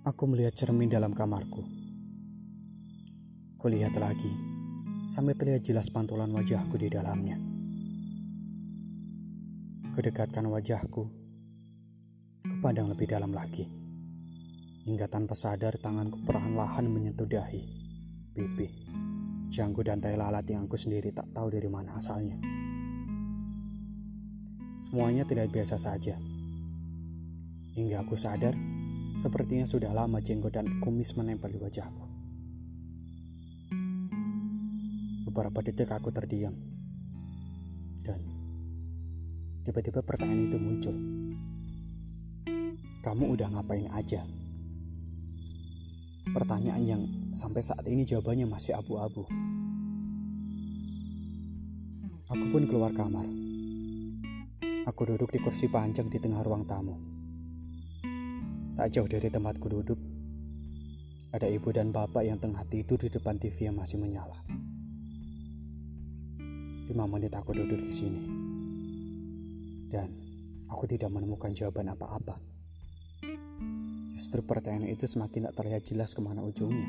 Aku melihat cermin dalam kamarku. Kulihat lagi, sampai terlihat jelas pantulan wajahku di dalamnya. Kedekatkan wajahku, kepandang lebih dalam lagi. Hingga tanpa sadar tanganku perlahan-lahan menyentuh dahi, pipi, janggut dan tai lalat yang aku sendiri tak tahu dari mana asalnya. Semuanya tidak biasa saja. Hingga aku sadar, sepertinya sudah lama jenggot dan kumis menempel di wajahku. Beberapa detik aku terdiam. Dan tiba-tiba pertanyaan itu muncul. Kamu udah ngapain aja? Pertanyaan yang sampai saat ini jawabannya masih abu-abu. Aku pun keluar kamar. Aku duduk di kursi panjang di tengah ruang tamu. Tak jauh dari tempatku duduk, ada ibu dan bapak yang tengah tidur di depan TV yang masih menyala. Lima menit aku duduk di sini. Dan aku tidak menemukan jawaban apa-apa. Justru pertanyaan itu semakin tak terlihat jelas ke mana ujungnya.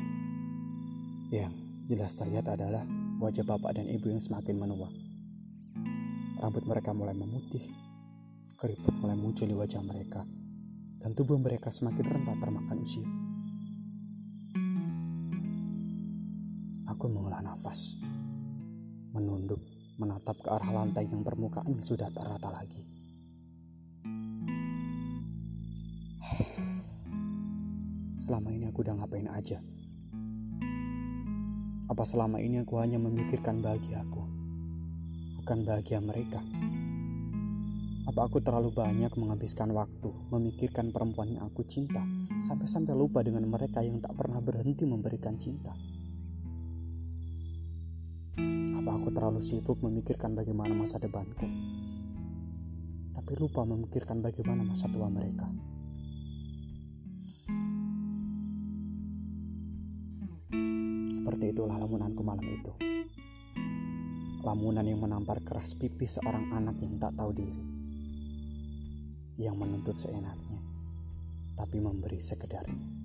Yang jelas terlihat adalah wajah bapak dan ibu yang semakin menua. Rambut mereka mulai memutih, keriput mulai muncul di wajah mereka, dan tubuh mereka semakin rentan termakan usia. Aku mengolah nafas, menunduk, menatap ke arah lantai yang permukaannya sudah tak rata lagi. Selama ini aku udah ngapain aja? Apa selama ini aku hanya memikirkan bahagia aku, bukan bahagia mereka? Apa aku terlalu banyak menghabiskan waktu memikirkan perempuan yang aku cinta sampai-sampai lupa dengan mereka yang tak pernah berhenti memberikan cinta? Apa aku terlalu sibuk memikirkan bagaimana masa depanku, tapi lupa memikirkan bagaimana masa tua mereka? Seperti itulah lamunanku malam itu. Lamunan yang menampar keras pipi seorang anak yang tak tahu diri. Yang menuntut seenaknya, tapi memberi sekedarnya.